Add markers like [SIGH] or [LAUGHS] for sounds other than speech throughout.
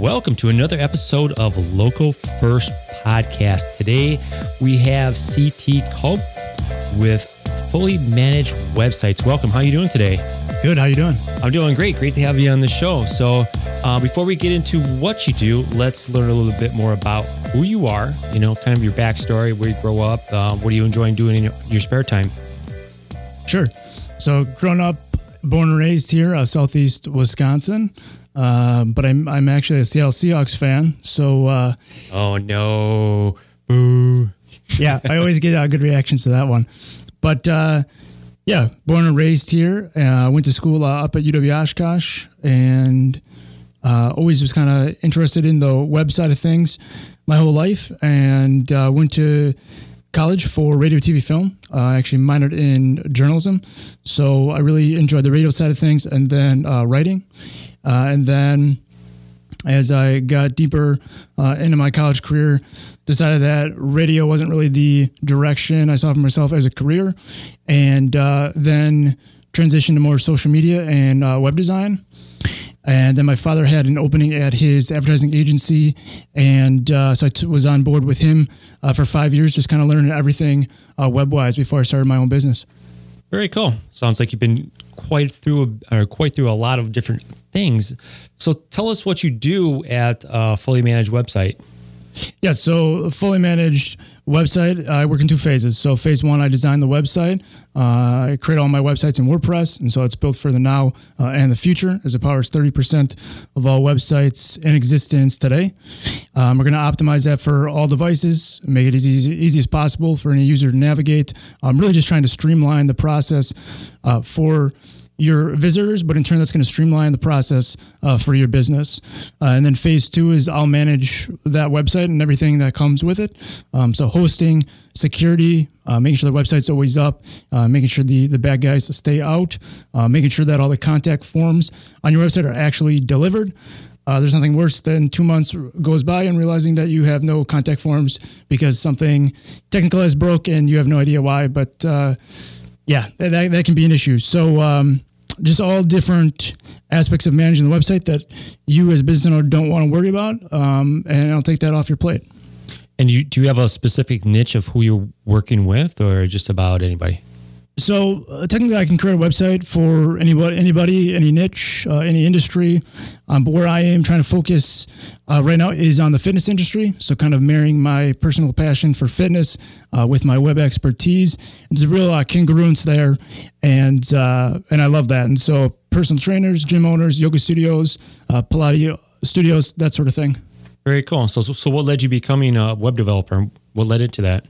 Welcome to another episode of Local First Podcast. Today we have CT Kaupp with Fully Managed Websites. Welcome. How are you doing today? Good. How you doing? I'm doing great. Great to have you on the show. So, uh, before we get into what you do, let's learn a little bit more about who you are. You know, kind of your backstory, where you grow up, uh, what are you enjoying doing in your, your spare time? Sure. So, growing up, born and raised here, uh, southeast Wisconsin. Uh, but I'm I'm actually a Seattle Seahawks fan. So uh, oh no, boo! [LAUGHS] yeah, I always get uh, good reactions to that one. But uh, yeah, born and raised here. Uh, went to school uh, up at UW Oshkosh, and always was kind of interested in the web side of things my whole life, and went to college for radio, TV, film. I actually minored in journalism, so I really enjoyed the radio side of things, and then writing uh, and then as I got deeper uh, into my college career, decided that radio wasn't really the direction I saw for myself as a career, and uh, then transitioned to more social media and uh, web design. And then my father had an opening at his advertising agency, and uh, so I t- was on board with him uh, for five years, just kind of learning everything web wise before I started my own business. Very cool. Sounds like you've been quite through a, or quite through a lot of different things. So tell us what you do at a fully managed website. Yeah, so fully managed website. I work in two phases. So phase one, I design the website. Uh, I create all my websites in WordPress, and so it's built for the now uh, and the future. As it powers thirty percent of all websites in existence today. Um, we're going to optimize that for all devices, make it as easy, easy as possible for any user to navigate. I'm really just trying to streamline the process uh, for your visitors, but in turn, that's going to streamline the process uh, for your business. Uh, and then phase two is I'll manage that website and everything that comes with it. Um, so hosting, security, uh, making sure the website's always up, uh, making sure the, the bad guys stay out, uh, making sure that all the contact forms on your website are actually delivered. Uh, there's nothing worse than two months goes by and realizing that you have no contact forms because something technical is broke and you have no idea why. But uh, yeah, that, that can be an issue. So um, just all different aspects of managing the website that you as a business owner don't want to worry about. Um, and I'll take that off your plate. And you, do you have a specific niche of who you're working with or just about anybody? So uh, technically, I can create a website for anybody, anybody, any niche, uh, any industry. Um, but where I am trying to focus uh, right now is on the fitness industry. So kind of marrying my personal passion for fitness uh, with my web expertise. There's a real uh, congruence there, and uh, and I love that. And so personal trainers, gym owners, yoga studios, Pilates studios, that sort of thing. Very cool. So, so, so what led you becoming a web developer? What led into that?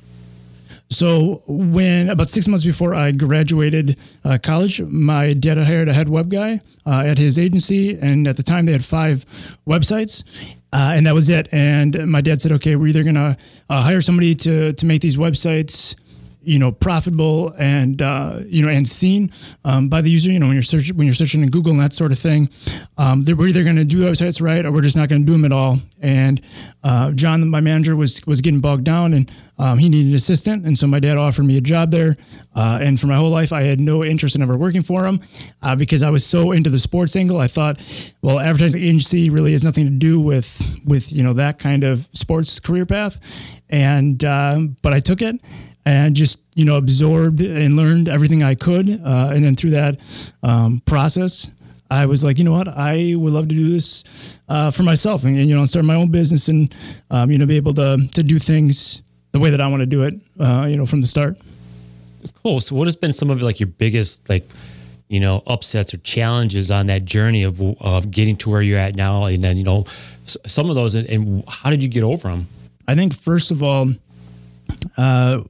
So when about six months before I graduated uh, college, my dad hired a head web guy uh, at his agency, and at the time they had five websites, uh, and that was it. And my dad said, "Okay, we're either gonna uh, hire somebody to to make these websites." You know profitable and uh, you know and seen um, by the user. You know when you're searching when you're searching in Google and that sort of thing, um, we're either going to do websites right or we're just not going to do them at all. And uh, John, my manager, was was getting bogged down and um, he needed an assistant, and so my dad offered me a job there. Uh, and for my whole life, I had no interest in ever working for him uh, because I was so into the sports angle. I thought, well, advertising agency really has nothing to do with with you know that kind of sports career path. And um, but I took it and just you know absorbed and learned everything I could, uh, and then through that um, process, I was like, you know what, I would love to do this uh, for myself, and, and, you know, start my own business, and um, you know, be able to to do things the way that I want to do it, uh, you know, from the start. It's cool. So, what has been some of like your biggest like, you know, upsets or challenges on that journey of of getting to where you're at now, and then you know, some of those, and, and how did you get over them? I think first of all, uh,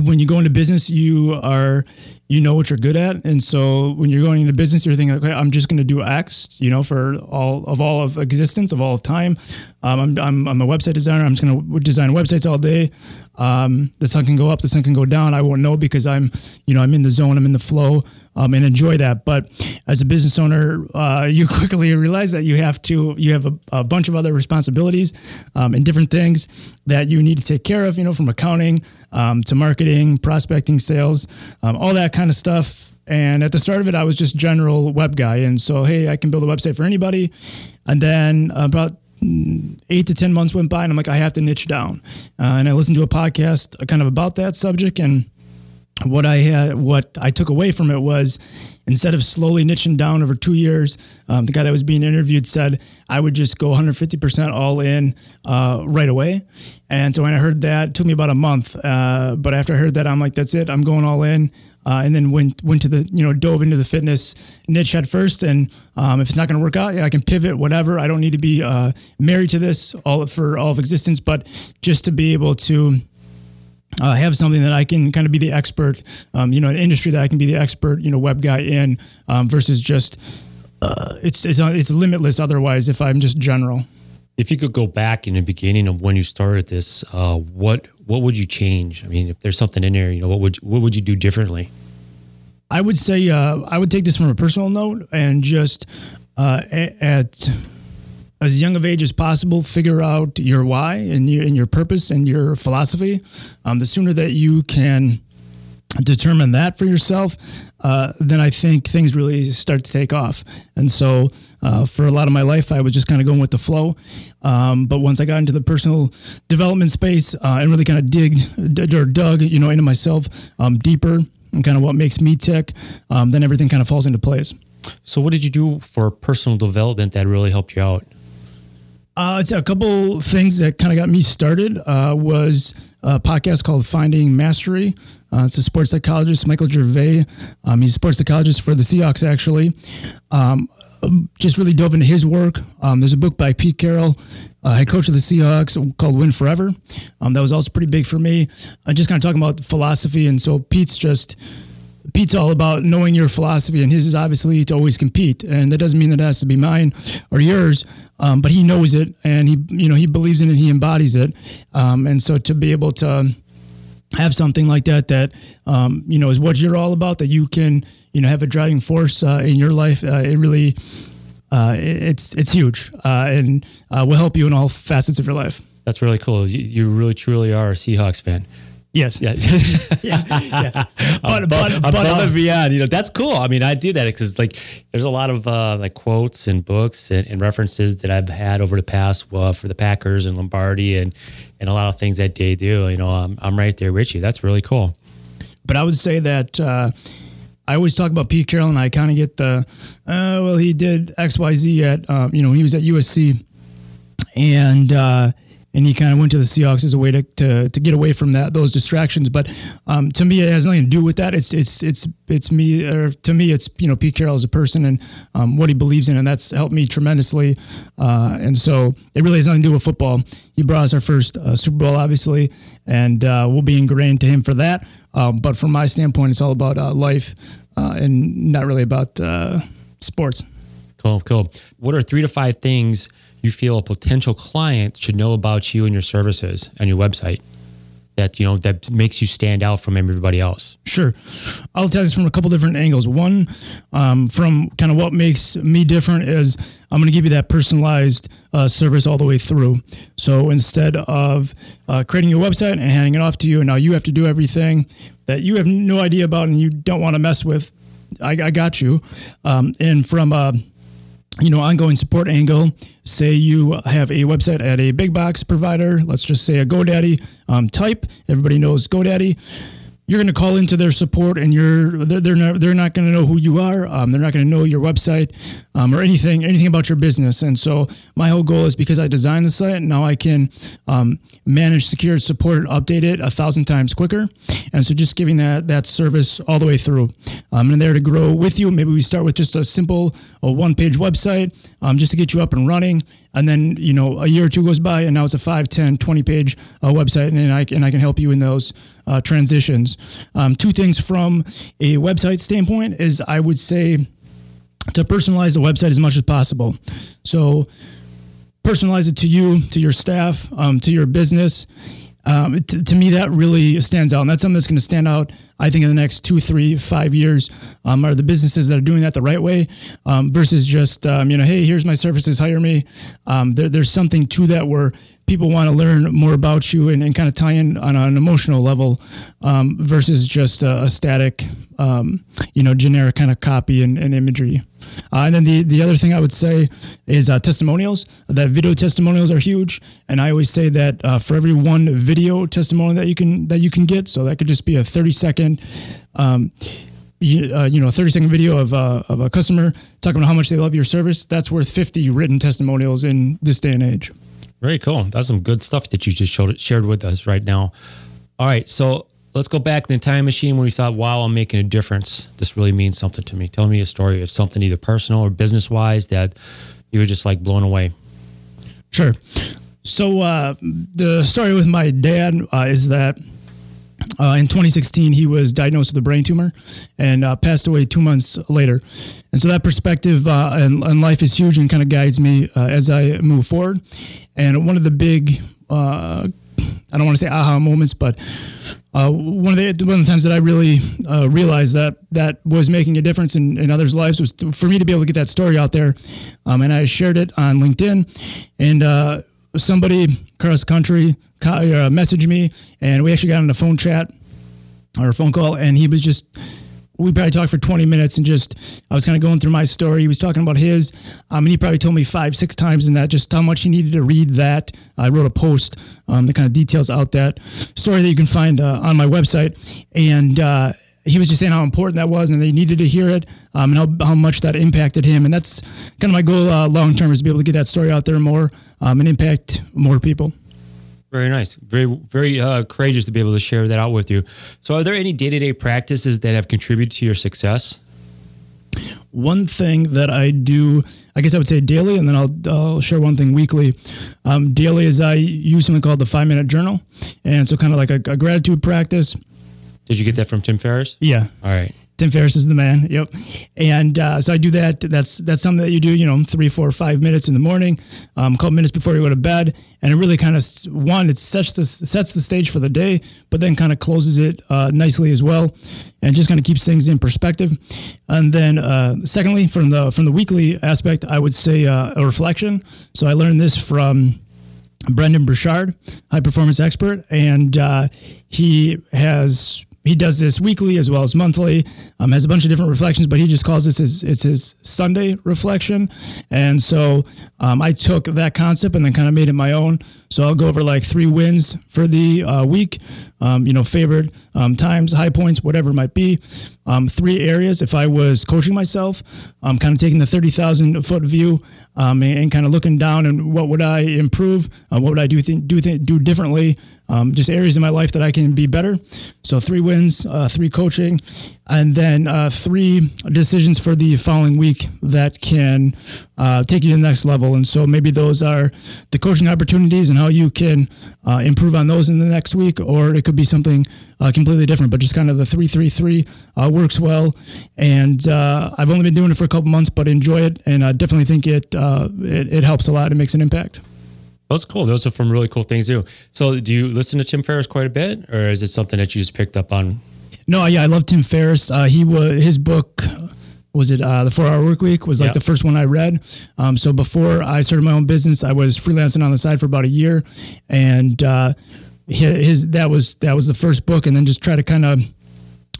when you go into business, you are you know what you're good at, and so when you're going into business, you're thinking, okay, I'm just going to do X, you know, for all of all of existence, of all of time. Um, I'm, I'm I'm a website designer. I'm just going to design websites all day. Um, the sun can go up, the sun can go down. I won't know because I'm, you know, I'm in the zone, I'm in the flow, um, and enjoy that. But as a business owner, uh, you [LAUGHS] quickly realize that you have to, you have a, a bunch of other responsibilities um, and different things that you need to take care of. You know, from accounting um, to marketing, prospecting, sales, um, all that kind of stuff. And at the start of it, I was just general web guy, and so hey, I can build a website for anybody. And then about eight to 10 months went by and I'm like, I have to niche down. Uh, and I listened to a podcast kind of about that subject. And what I had, what I took away from it was instead of slowly niching down over two years, um, the guy that was being interviewed said I would just go 150% all in uh, right away. And so when I heard that, it took me about a month. Uh, but after I heard that, I'm like, that's it. I'm going all in. Uh, and then went went to the you know dove into the fitness niche at first. And um, if it's not going to work out, yeah, I can pivot. Whatever. I don't need to be uh, married to this all for all of existence, but just to be able to uh, have something that I can kind of be the expert, um, you know, an industry that I can be the expert, you know, web guy in, um, versus just uh, it's it's it's limitless. Otherwise, if I'm just general. If you could go back in the beginning of when you started this, uh, what what would you change? I mean, if there's something in there, you know, what would what would you do differently? I would say uh, I would take this from a personal note and just uh, at as young of age as possible, figure out your why and your, and your purpose and your philosophy. Um, the sooner that you can determine that for yourself, uh, then I think things really start to take off. And so, uh, for a lot of my life, I was just kind of going with the flow. Um, but once I got into the personal development space uh, and really kind of dig or dug, you know, into myself um, deeper and kind of what makes me tick, um, then everything kind of falls into place. So, what did you do for personal development that really helped you out? Uh, it's a couple things that kind of got me started. Uh, was a podcast called Finding Mastery. Uh, it's a sports psychologist, Michael Gervais. Um, he's a sports psychologist for the Seahawks, actually. Um, just really dove into his work. Um, there's a book by Pete Carroll, uh, head coach of the Seahawks, called Win Forever. Um, that was also pretty big for me. Uh, just kind of talking about philosophy, and so Pete's just Pete's all about knowing your philosophy, and his is obviously to always compete, and that doesn't mean that it has to be mine or yours, um, but he knows it, and he you know he believes in it, he embodies it, um, and so to be able to have something like that that um, you know is what you're all about, that you can you know have a driving force uh, in your life, uh, it really uh, it's it's huge, uh, and uh, will help you in all facets of your life. That's really cool. You, you really truly are a Seahawks fan. Yes. Yeah. [LAUGHS] yeah. yeah. [LAUGHS] But, above, but, above but, and beyond, you know, that's cool. I mean, I do that because like there's a lot of uh, like quotes and books and, and, references that I've had over the past uh, for the Packers and Lombardi and, and a lot of things that they do. You know, I'm, I'm right there with you. That's really cool. But I would say that, uh, I always talk about Pete Carroll and I kind of get the, uh, well, he did X, Y, Z at, um, you know, he was at USC and, uh, and he kind of went to the Seahawks as a way to, to, to get away from that those distractions. But um, to me, it has nothing to do with that. It's it's it's it's me or to me, it's you know Pete Carroll as a person and um, what he believes in, and that's helped me tremendously. Uh, and so it really has nothing to do with football. He brought us our first uh, Super Bowl, obviously, and uh, we'll be ingrained to him for that. Um, but from my standpoint, it's all about uh, life uh, and not really about uh, sports. Cool, cool. What are three to five things? You feel a potential client should know about you and your services and your website that you know that makes you stand out from everybody else. Sure. I'll tell you this from a couple different angles. One um, from kind of what makes me different is i'm going to give you that personalized uh, service all the way through. So instead of uh, creating your website and handing it off to you and now you have to do everything that you have no idea about and you don't want to mess with i, I got you. Um, and from a you know, ongoing support angle. Say you have a website at a big box provider, let's just say a GoDaddy um, type. Everybody knows GoDaddy you're going to call into their support and you're they're, they're not they're not going to know who you are. Um, they're not going to know your website um, or anything anything about your business. And so my whole goal is because i designed the site now i can um, manage secure support and update it a thousand times quicker. And so just giving that that service all the way through. Um, there to grow with you. Maybe we start with just a simple a one page website um, just to get you up and running and then you know a year or two goes by and now it's a 5 10 20 page uh, website and I, and I can help you in those uh, transitions. Um, two things from a website standpoint is I would say to personalize the website as much as possible. So personalize it to you, to your staff, um, to your business. Um, to, me, that really stands out, and that's something that's going to stand out. I think in the next two, three, five years, um, are the businesses that are doing that the right way, um, versus just um, you know, hey, here's my services, hire me. Um, there, there's something to that where people want to learn more about you and, and kind of tie in on an emotional level um, versus just a, a static, um, you know, generic kind of copy and, and, imagery. Uh, and then the, the other thing I would say is uh, testimonials. That video testimonials are huge, and I always say that uh, for every one video testimonial that you can that you can get, so that could just be a thirty second. Um, you, uh, you know, 30 second video of, uh, of a customer talking about how much they love your service. That's worth 50 written testimonials in this day and age. Very cool. That's some good stuff that you just showed, shared with us right now. All right. So let's go back in the time machine when you thought, wow, I'm making a difference. This really means something to me. Tell me a story of something either personal or business wise that you were just like blown away. Sure. So uh, the story with my dad uh, is that uh, in 2016, he was diagnosed with a brain tumor and uh, passed away two months later. And so that perspective uh, and, and, life is huge and kind of guides me uh, as I move forward. And one of the big, uh, I don't want to say aha moments, but one of the one of the times that I really realized that that was making a difference in, in others' lives was to, for me to be able to get that story out there. Um, and I shared it on LinkedIn, and somebody across the country uh, messaged me, and we actually got on a phone chat or a phone call, and he was just we probably talked for 20 minutes and just I was kind of going through my story. He was talking about his, um, and he probably told me five, six times in that just how much he needed to read that. I wrote a post um, that kind of details out that story that you can find uh, on my website, and uh, he was just saying how important that was, and they needed to hear it, um, and how, how much that impacted him. And that's kind of my goal uh, long term is to be able to get that story out there more um, and impact more people. Very nice. Very, very uh, courageous to be able to share that out with you. So, are there any day to day practices that have contributed to your success? One thing that I do, I guess I would say daily, and then I'll, I'll share one thing weekly. Um, daily is I use something called the five minute journal. And so, kind of like a, a gratitude practice. Did you get that from Tim Ferriss? Yeah. All right. Tim Ferriss is the man. Yep. And uh, so I do that. That's that's something that you do. You know, three, four, five minutes in the morning, um, a couple minutes before you go to bed, and it really kind of one it sets the sets the stage for the day, but then kind of closes it uh, nicely as well, and just kind of keeps things in perspective. And then uh, secondly, from the from the weekly aspect, I would say uh, a reflection. So I learned this from. Brendon Burchard, high performance expert, and uh, he has he does this weekly as well as monthly. Um, has a bunch of different reflections, but he just calls this his it's his Sunday reflection. And so um, I took that concept and then kind of made it my own. So I'll go over like three wins for the uh, week, um, you know, favored um, times, high points, whatever it might be. Um, three areas. If I was coaching myself, I'm um, kind of taking the 30,000 foot view um, and, and, kind of looking down and what would I improve? Uh, what would I do, th- do, th- do differently? Um, just areas in my life that I can be better. So three wins, uh, three coaching, and then uh, three decisions for the following week that can uh, take you to the next level. And so maybe those are the coaching opportunities and how you can uh, improve on those in the next week, or it could be something uh, completely different. But just kind of the three three three uh, works well, and uh, I've only been doing it for a couple months, but enjoy it, and I definitely think it, it it helps a lot. It makes an impact. That's cool. Those are from really cool things too. So, do you listen to Tim Ferriss quite a bit, or is it something that you just picked up on? No, yeah, I love Tim Ferriss. Uh, he was his book was it uh, the Four Hour Work Week was like the first one I read. Um, so before I started my own business, I was freelancing on the side for about a year, and uh, his that was that was the first book, and then just try to kind of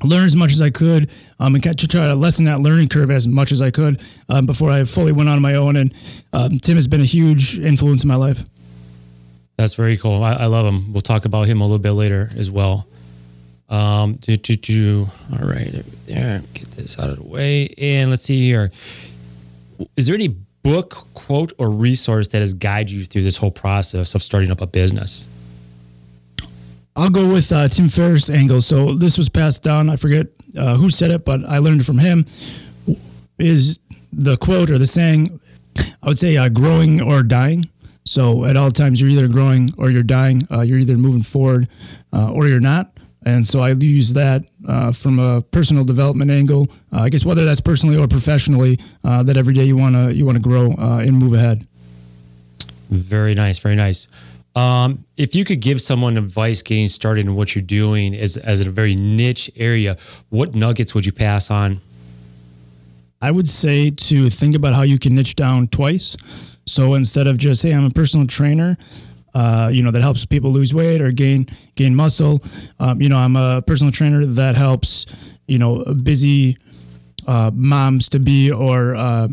learn as much as I could um, and to try to lessen that learning curve as much as I could um, before I fully went on my own. And um, Tim has been a huge influence in my life. That's very cool. I, I, love him. We'll talk about him a little bit later as well. Um, do, do, do. All right, there. Get this out of the way. And let's see here. Is there any book, quote, or resource that has guided you through this whole process of starting up a business? I'll go with uh, Tim Ferriss angle. So this was passed down. I forget uh, who said it, but I learned it from him. Is the quote or the saying? I would say uh, growing or dying. So at all times, you're either growing or you're dying. Uh, you're either moving forward uh, or you're not. And so I use that uh, from a personal development angle. Uh, I guess whether that's personally or professionally, uh, that every day you wanna you wanna grow uh, and move ahead. Very nice, very nice. Um, if you could give someone advice getting started in what you're doing as as a very niche area, what nuggets would you pass on? I would say to think about how you can niche down twice. So instead of just, hey, I'm a personal trainer, uh, you know, that helps people lose weight or gain gain muscle. Um, you know, I'm a personal trainer that helps, you know, busy uh, moms to be or uh,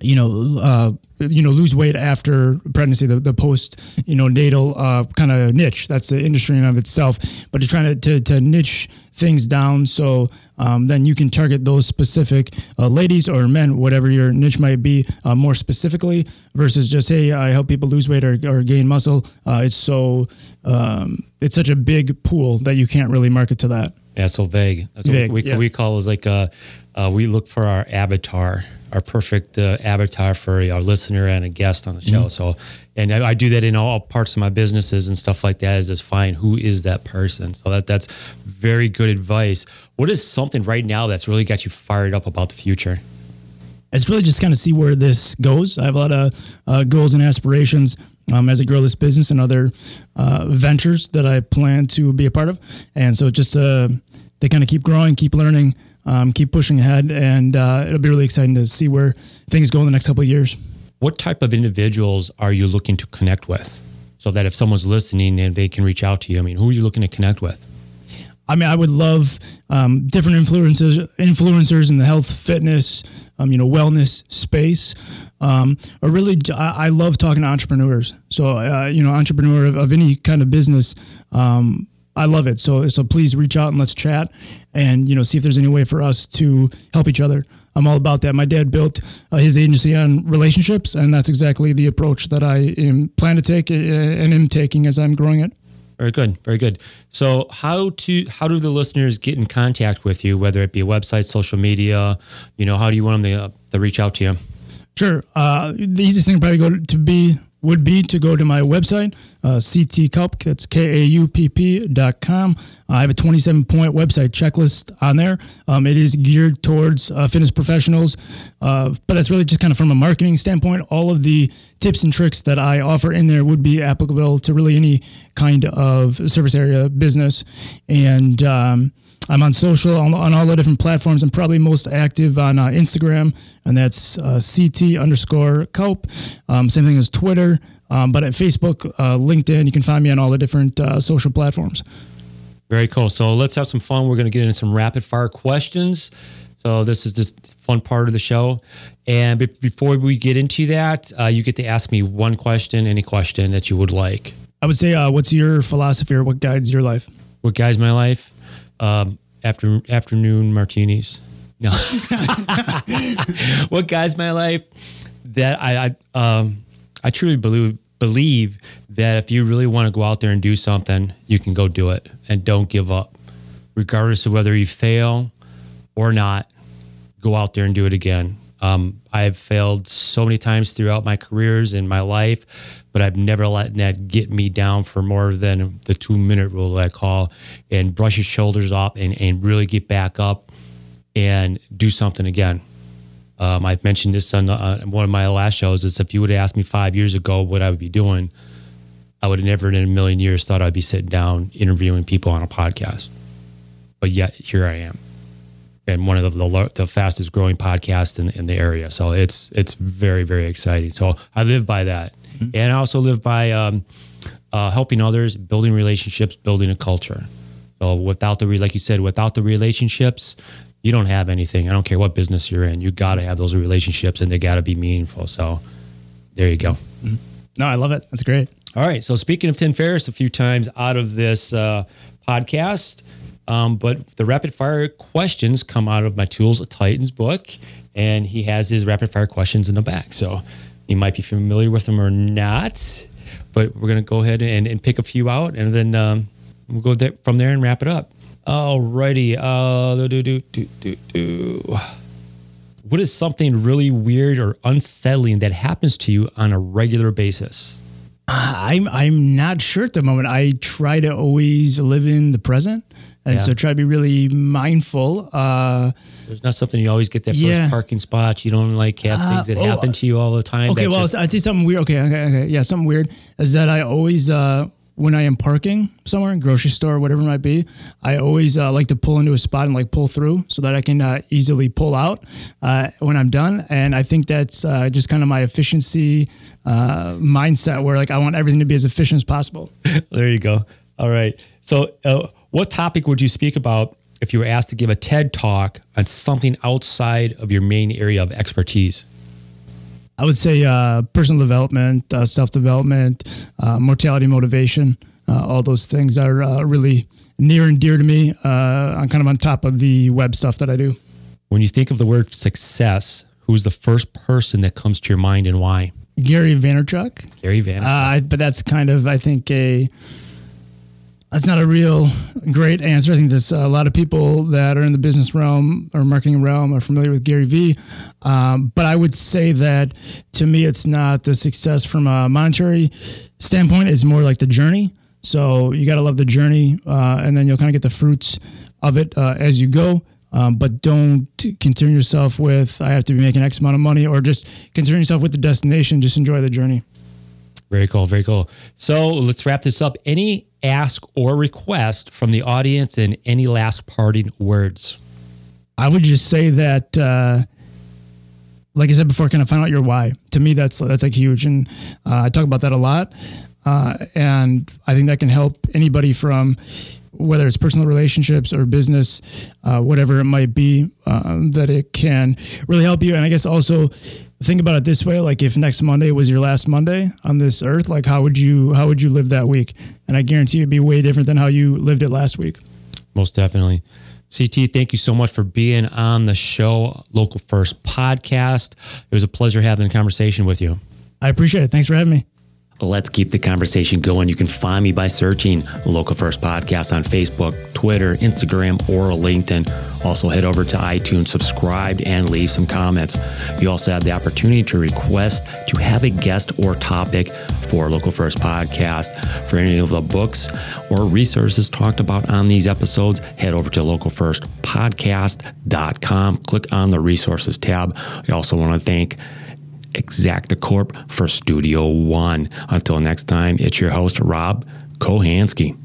you know uh, you know lose weight after pregnancy the, the post you know natal uh, kind of niche that's the industry in of itself but just trying to, to, to niche things down so um, then you can target those specific uh, ladies or men whatever your niche might be uh, more specifically versus just hey i help people lose weight or, or gain muscle uh, it's so um, it's such a big pool that you can't really market to that Yeah, so vague. That's Vague, what we, yeah. we call is like uh, uh, we look for our avatar, our perfect uh, avatar for our listener and a guest on the show. Mm-hmm. So, and I, I do that in all parts of my businesses and stuff like that. Is just find who is that person. So that that's very good advice. What is something right now that's really got you fired up about the future? it's really just kind of see where this goes. I have a lot of uh, goals and aspirations um, as I grow this business and other uh, ventures that I plan to be a part of. And so just uh, they kind of keep growing, keep learning, um, keep pushing ahead, and uh, it'll be really exciting to see where things go in the next couple of years. What type of individuals are you looking to connect with? So that if someone's listening and they can reach out to you, I mean, who are you looking to connect with? I mean, I would love um, different influencers, influencers in the health, fitness, um, you know, wellness space. Um, or really, I love talking to entrepreneurs. So, uh, you know, entrepreneur of, of any kind of business. Um, I love it. So, so please reach out and let's chat, and you know, see if there's any way for us to help each other. I'm all about that. My dad built uh, his agency on relationships, and that's exactly the approach that I am, plan to take uh, and am taking as I'm growing it. Very good, very good. So, how to how do the listeners get in contact with you? Whether it be a website, social media, you know, how do you want them to, uh, to reach out to you? Sure. Uh, the easiest thing probably go to, to be would be to go to my website, uh, ctkaupp, that's K-A-U-P-P dot com. I have a 27 point website checklist on there. Um, it is geared towards uh, fitness professionals, uh, but that's really just kind of from a marketing standpoint. All of the tips and tricks that I offer in there would be applicable to really any kind of service area business. And, um, I'm on social on, on all the different platforms. I'm probably most active on uh, Instagram, and that's uh, CT underscore Kaupp. Um, same thing as Twitter, um, but at Facebook, uh, LinkedIn, you can find me on all the different uh, social platforms. Very cool. So let's have some fun. We're going to get into some rapid fire questions. So this is just fun part of the show. And be- before we get into that, uh, you get to ask me one question, any question that you would like. I would say, uh, what's your philosophy or what guides your life? What guides my life? Um, after afternoon martinis. No. [LAUGHS] what guides my life? That I, I um I truly believe believe that if you really want to go out there and do something, you can go do it and don't give up. Regardless of whether you fail or not, go out there and do it again. Um, I've failed so many times throughout my careers in my life, but I've never let that get me down for more than the two minute rule that I call and brush your shoulders off and, and really get back up and do something again. Um, I've mentioned this on, the, on one of my last shows is if you would have asked me five years ago what I would be doing, I would have never in a million years thought I'd be sitting down interviewing people on a podcast. But yet here I am and one of the, the, fastest growing podcasts in, in the area. So it's it's very very exciting. So I live by that, and I also live by um, uh, helping others, building relationships, building a culture. So without the like you said, without the relationships, you don't have anything. I don't care what business you're in. You got to have those relationships, and they got to be meaningful. So there you go. No, I love it. That's great. All right. So speaking of Tim Ferriss, a few times out of this uh, podcast, um, but the rapid fire questions come out of my Tools of Titans book, and he has his rapid fire questions in the back. So you might be familiar with them or not, but we're gonna go ahead and, and pick a few out, and then um, we'll go there, from there and wrap it up. Alrighty. Uh, do, do, do, do, do. What is something really weird or unsettling that happens to you on a regular basis? [SIGHS] I'm I'm not sure at the moment. I try to always live in the present, and Yeah. so try to be really mindful. Uh, There's not something you always get that Yeah. first parking spot. You don't like have things that oh, happen to you all the time. okay, well, just- I see something weird. Okay, okay, okay. Yeah, something weird is that I always uh, when I am parking somewhere, grocery store, whatever it might be, I always uh, like to pull into a spot and like pull through so that I can uh, easily pull out uh, when I'm done. And I think that's uh, just kind of my efficiency uh, mindset where like I want everything to be as efficient as possible. [LAUGHS] there you go. All right. So, uh, what topic would you speak about if you were asked to give a TED talk on something outside of your main area of expertise? I would say uh, personal development, uh, self development, uh, mortality motivation. Uh, all those things are uh, really near and dear to me. Uh, I'm kind of on top of the web stuff that I do. When you think of the word success, who's the first person that comes to your mind and why? Gary Vaynerchuk. Gary Vaynerchuk. Uh, but that's kind of, I think, a that's not a real great answer. I think there's a lot of people that are in the business realm or marketing realm are familiar with Gary Vee. Um, but I would say that to me, it's not the success from a monetary standpoint. It's more like the journey. So you got to love the journey, uh, and then you'll kind of get the fruits of it uh, as you go. Um, but don't concern yourself with I have to be making X amount of money, or just concern yourself with the destination. Just enjoy the journey. Very cool. Very cool. So let's wrap this up. Any ask or request from the audience, and any last parting words? I would just say that. Uh, like I said before, kind of find out your why. To me, that's that's like huge, and uh, I talk about that a lot. Uh, and I think that can help anybody from whether it's personal relationships or business, uh, whatever it might be, uh, that it can really help you. And I guess also think about it this way: like if next Monday was your last Monday on this earth, like how would you how would you live that week? And I guarantee it'd be way different than how you lived it last week. Most definitely. CT, thank you so much for being on the show, Local First Podcast. It was a pleasure having a conversation with you. I appreciate it. Thanks for having me. Let's keep the conversation going. You can find me by searching Local First Podcast on Facebook, Twitter, Instagram, or LinkedIn. Also, head over to iTunes, subscribe, and leave some comments. You also have the opportunity to request to have a guest or topic for Local First Podcast. For any of the books or resources talked about on these episodes, head over to localfirstpodcast.com. Click on the resources tab. I also want to thank Exacta Corp for Studio One. Until next time, it's your host, Rob Kohansky.